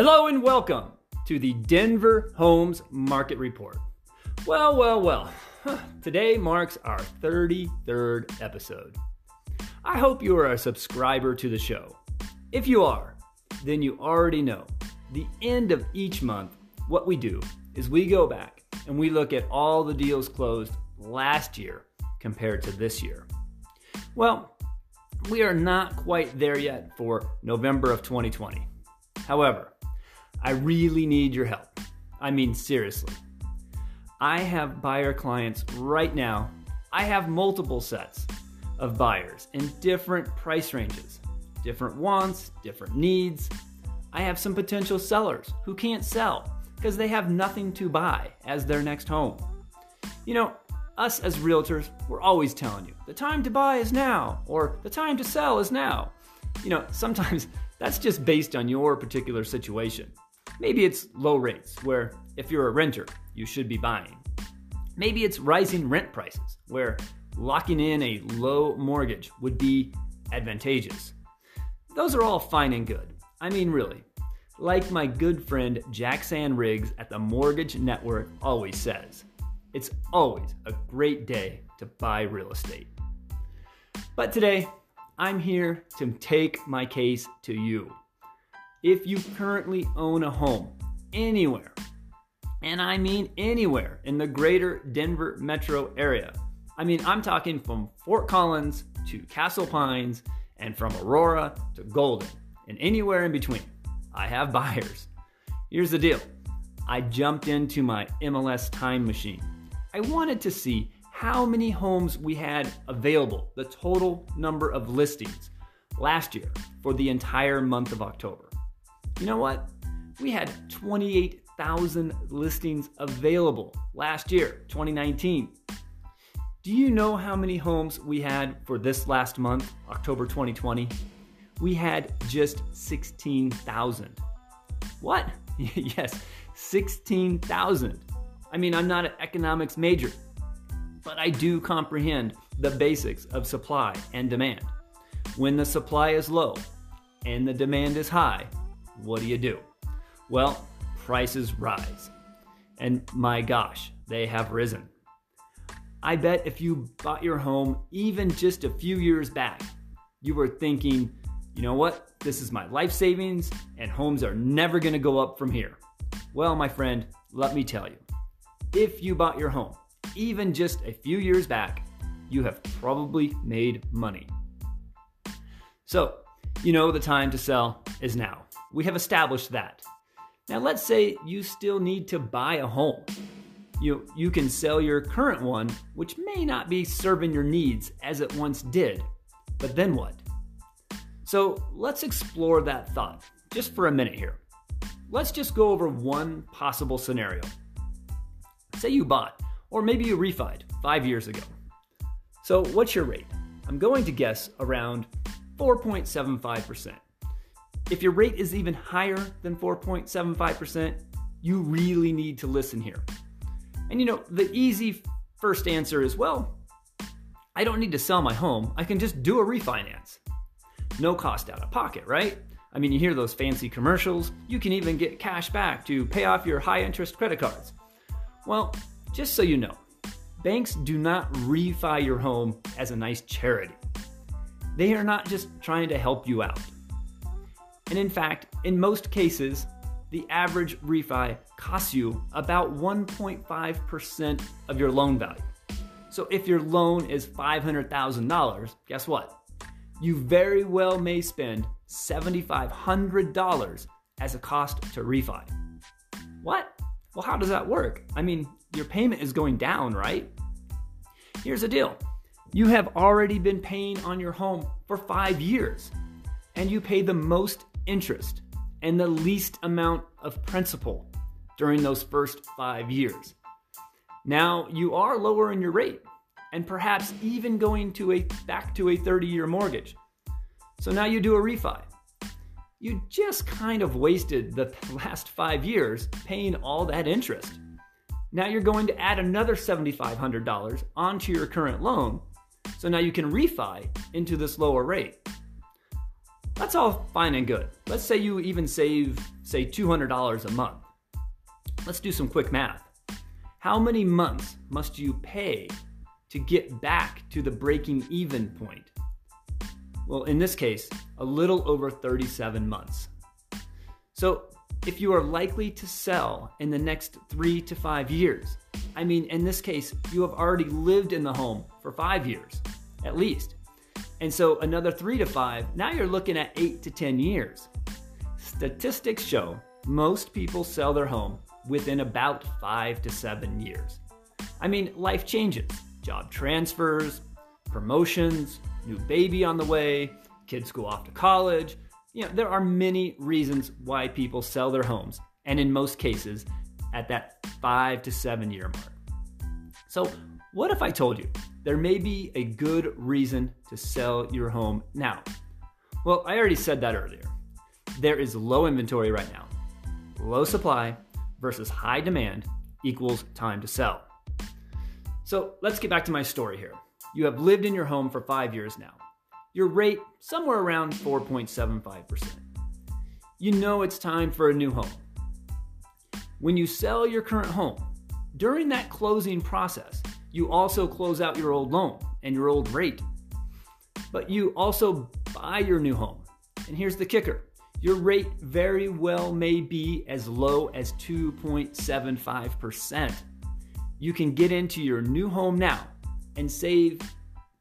Hello and welcome to the Denver Homes Market Report. Well, well, well, today marks our 33rd episode. I hope you are a subscriber to the show. If you are, then you already know the end of each month, what we do is we go back and we look at all the deals closed last year compared to this year. Well, we are not quite there yet for November of 2020. However, I really need your help. I mean, seriously. I have buyer clients right now. I have multiple sets of buyers in different price ranges, different wants, different needs. I have some potential sellers who can't sell because they have nothing to buy as their next home. You know, us as realtors, we're always telling you the time to buy is now or the time to sell is now. You know, sometimes that's just based on your particular situation. Maybe it's low rates, where if you're a renter, you should be buying. Maybe it's rising rent prices, where locking in a low mortgage would be advantageous. Those are all fine and good. I mean, really. Like my good friend Jackson Riggs at the Mortgage Network always says, it's always a great day to buy real estate. But today, I'm here to take my case to you. If you currently own a home anywhere, and I mean anywhere in the greater Denver metro area, I mean, I'm talking from Fort Collins to Castle Pines and from Aurora to Golden and anywhere in between, I have buyers. Here's the deal I jumped into my MLS time machine I wanted to see how many homes we had available, the total number of listings last year for the entire month of October. You know what? We had 28,000 listings available last year, 2019. Do you know how many homes we had for this last month, October 2020? We had just 16,000. What? yes, 16,000. I mean, I'm not an economics major, but I do comprehend the basics of supply and demand. When the supply is low and the demand is high, what do you do? Well, prices rise. And my gosh, they have risen. I bet if you bought your home even just a few years back, you were thinking, you know what? This is my life savings, and homes are never gonna go up from here. Well, my friend, let me tell you, if you bought your home, even just a few years back, you have probably made money. So, you know the time to sell is now. We have established that. Now, let's say you still need to buy a home. You, you can sell your current one, which may not be serving your needs as it once did. But then what? So let's explore that thought just for a minute here. Let's just go over one possible scenario. Say you bought, or maybe you refied five years ago. So, what's your rate? I'm going to guess around 4.75%. If your rate is even higher than 4.75%, you really need to listen here. And you know, the easy first answer is well, I don't need to sell my home, I can just do a refinance. No cost out of pocket, right? I mean, you hear those fancy commercials. You can even get cash back to pay off your high interest credit cards. Well, just so you know, banks do not refi your home as a nice charity. They are not just trying to help you out. And in fact, in most cases, the average refi costs you about 1.5% of your loan value. So if your loan is $500,000, guess what? You very well may spend $7,500 as a cost to refi. What? Well, how does that work? I mean, your payment is going down, right? Here's the deal you have already been paying on your home for five years, and you pay the most interest and the least amount of principal during those first five years. Now you are lowering your rate and perhaps even going to a back to a 30-year mortgage. So now you do a refi you just kind of wasted the last five years paying all that interest. Now you're going to add another $7,500 onto your current loan, so now you can refi into this lower rate. That's all fine and good. Let's say you even save, say, $200 a month. Let's do some quick math. How many months must you pay to get back to the breaking even point? Well, in this case, a little over 37 months. So, if you are likely to sell in the next three to five years, I mean, in this case, you have already lived in the home for five years, at least. And so another three to five, now you're looking at eight to 10 years. Statistics show most people sell their home within about five to seven years. I mean, life changes job transfers, promotions, new baby on the way, kids go off to college. You know, there are many reasons why people sell their homes, and in most cases, at that five to seven year mark. So, what if I told you there may be a good reason to sell your home now? Well, I already said that earlier. There is low inventory right now. Low supply versus high demand equals time to sell. So let's get back to my story here. You have lived in your home for five years now. Your rate, somewhere around 4.75%. You know it's time for a new home. When you sell your current home, during that closing process, you also close out your old loan and your old rate. But you also buy your new home. And here's the kicker your rate very well may be as low as 2.75%. You can get into your new home now and save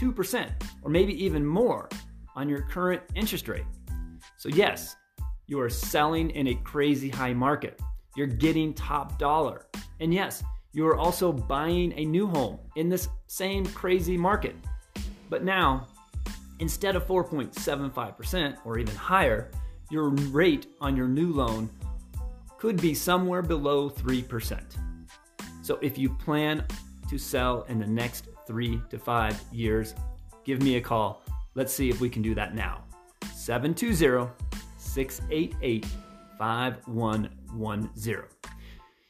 2% or maybe even more on your current interest rate. So, yes, you are selling in a crazy high market. You're getting top dollar. And yes, you are also buying a new home in this same crazy market. But now, instead of 4.75% or even higher, your rate on your new loan could be somewhere below 3%. So if you plan to sell in the next three to five years, give me a call. Let's see if we can do that now. 720 688 5110.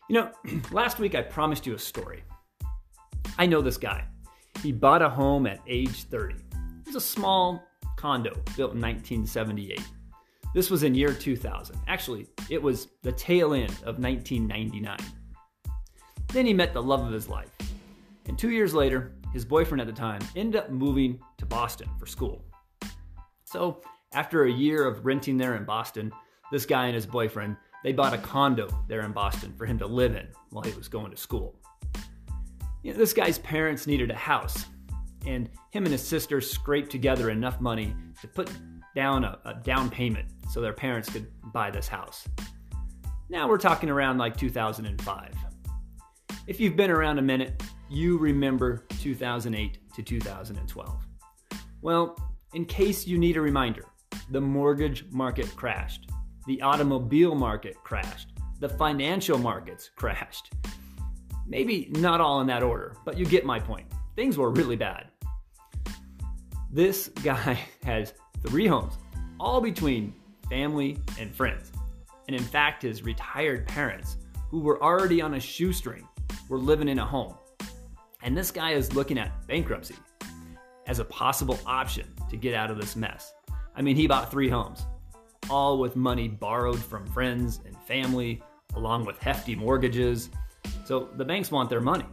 You know, last week I promised you a story. I know this guy. He bought a home at age 30. It was a small condo built in 1978. This was in year 2000. Actually, it was the tail end of 1999. Then he met the love of his life. And two years later, his boyfriend at the time ended up moving to Boston for school. So, after a year of renting there in Boston, this guy and his boyfriend, they bought a condo there in Boston for him to live in while he was going to school. You know, this guy's parents needed a house, and him and his sister scraped together enough money to put down a, a down payment so their parents could buy this house. Now we're talking around like 2005. If you've been around a minute, you remember 2008 to 2012. Well, in case you need a reminder, the mortgage market crashed, the automobile market crashed, the financial markets crashed. Maybe not all in that order, but you get my point. Things were really bad. This guy has three homes, all between family, and friends. And in fact, his retired parents, who were already on a shoestring, were living in a home. And this guy is looking at bankruptcy as a possible option to get out of this mess. I mean, he bought three homes, all with money borrowed from friends and family, along with hefty mortgages. So the banks want their money.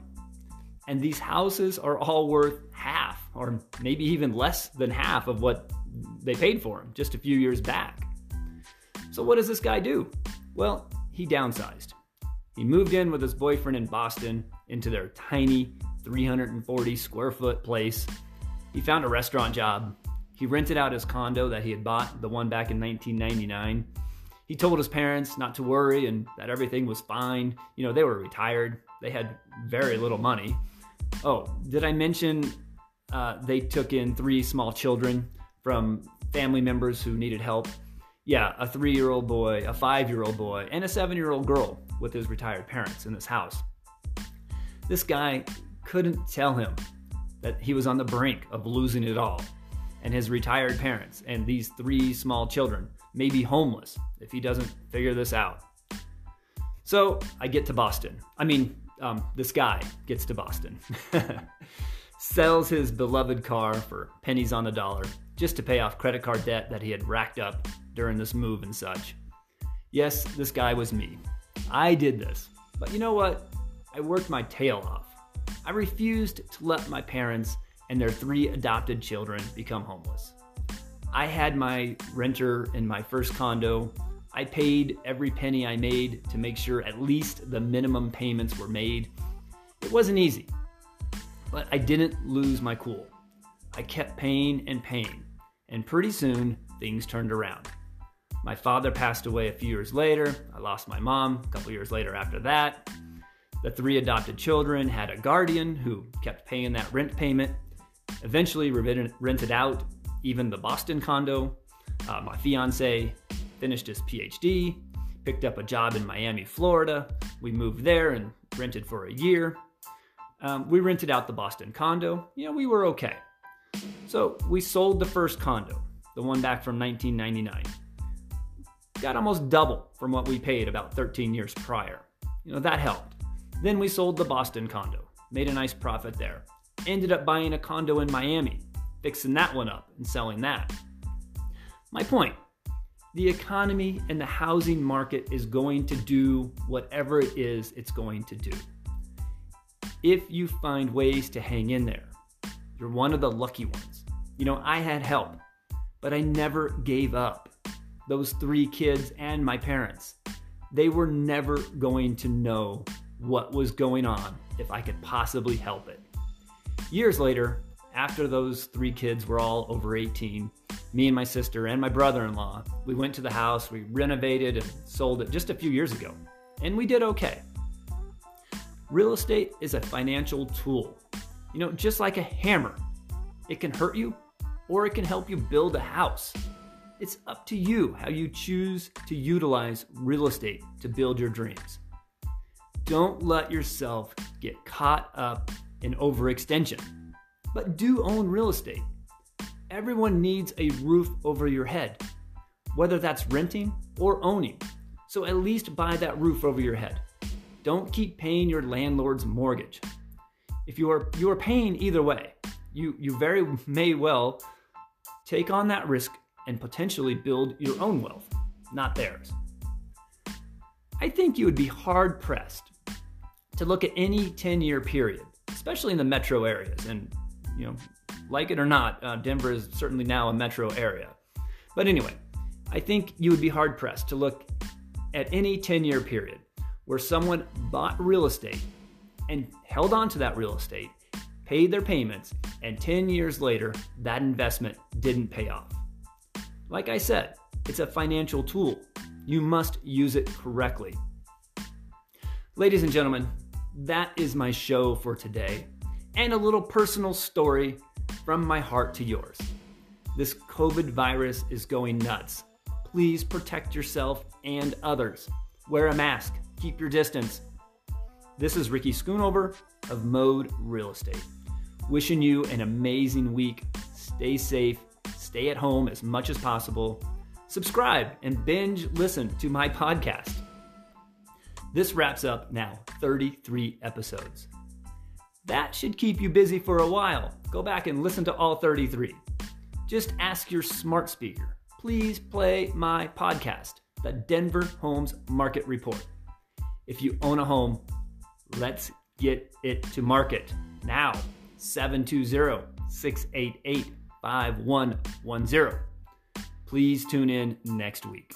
And these houses are all worth half, or maybe even less than half of what they paid for them just a few years back. So, what does this guy do? Well, he downsized. He moved in with his boyfriend in Boston into their tiny 340 square foot place. He found a restaurant job. He rented out his condo that he had bought, the one back in 1999. He told his parents not to worry and that everything was fine. You know, they were retired, they had very little money. Oh, did I mention uh, they took in three small children from family members who needed help? yeah, a three year old boy, a five year old boy, and a seven year old girl with his retired parents in this house. This guy couldn't tell him that he was on the brink of losing it all, and his retired parents and these three small children may be homeless if he doesn't figure this out. So I get to Boston. I mean, um, this guy gets to Boston. sells his beloved car for pennies on the dollar just to pay off credit card debt that he had racked up during this move and such. Yes, this guy was me. I did this. But you know what? I worked my tail off. I refused to let my parents and their three adopted children become homeless. I had my renter in my first condo. I paid every penny I made to make sure at least the minimum payments were made. It wasn't easy, but I didn't lose my cool. I kept paying and paying, and pretty soon things turned around. My father passed away a few years later. I lost my mom a couple years later after that. The three adopted children had a guardian who kept paying that rent payment, eventually rented out even the Boston condo. Uh, my fiance finished his PhD, picked up a job in Miami, Florida. We moved there and rented for a year. Um, we rented out the Boston condo. You know, we were okay. So we sold the first condo, the one back from 1999. Got almost double from what we paid about 13 years prior. You know, that helped. Then we sold the Boston condo, made a nice profit there. Ended up buying a condo in Miami, fixing that one up and selling that. My point the economy and the housing market is going to do whatever it is it's going to do. If you find ways to hang in there, you're one of the lucky ones. You know, I had help, but I never gave up. Those three kids and my parents, they were never going to know what was going on if I could possibly help it. Years later, after those three kids were all over 18, me and my sister and my brother in law, we went to the house, we renovated and sold it just a few years ago, and we did okay. Real estate is a financial tool. You know, just like a hammer, it can hurt you or it can help you build a house. It's up to you how you choose to utilize real estate to build your dreams. Don't let yourself get caught up in overextension, but do own real estate. Everyone needs a roof over your head, whether that's renting or owning. So at least buy that roof over your head. Don't keep paying your landlord's mortgage. If you are you are paying either way, you you very may well take on that risk and potentially build your own wealth, not theirs. I think you would be hard pressed to look at any 10 year period, especially in the metro areas. And, you know, like it or not, uh, Denver is certainly now a metro area. But anyway, I think you would be hard pressed to look at any 10 year period where someone bought real estate and held on to that real estate, paid their payments, and 10 years later, that investment didn't pay off. Like I said, it's a financial tool. You must use it correctly. Ladies and gentlemen, that is my show for today, and a little personal story from my heart to yours. This COVID virus is going nuts. Please protect yourself and others. Wear a mask, keep your distance. This is Ricky Schoonover of Mode Real Estate. Wishing you an amazing week. Stay safe, stay at home as much as possible. Subscribe and binge listen to my podcast. This wraps up now 33 episodes. That should keep you busy for a while. Go back and listen to all 33. Just ask your smart speaker, please play my podcast, the Denver Homes Market Report. If you own a home, let's get it to market now. 720 688 5110. Please tune in next week.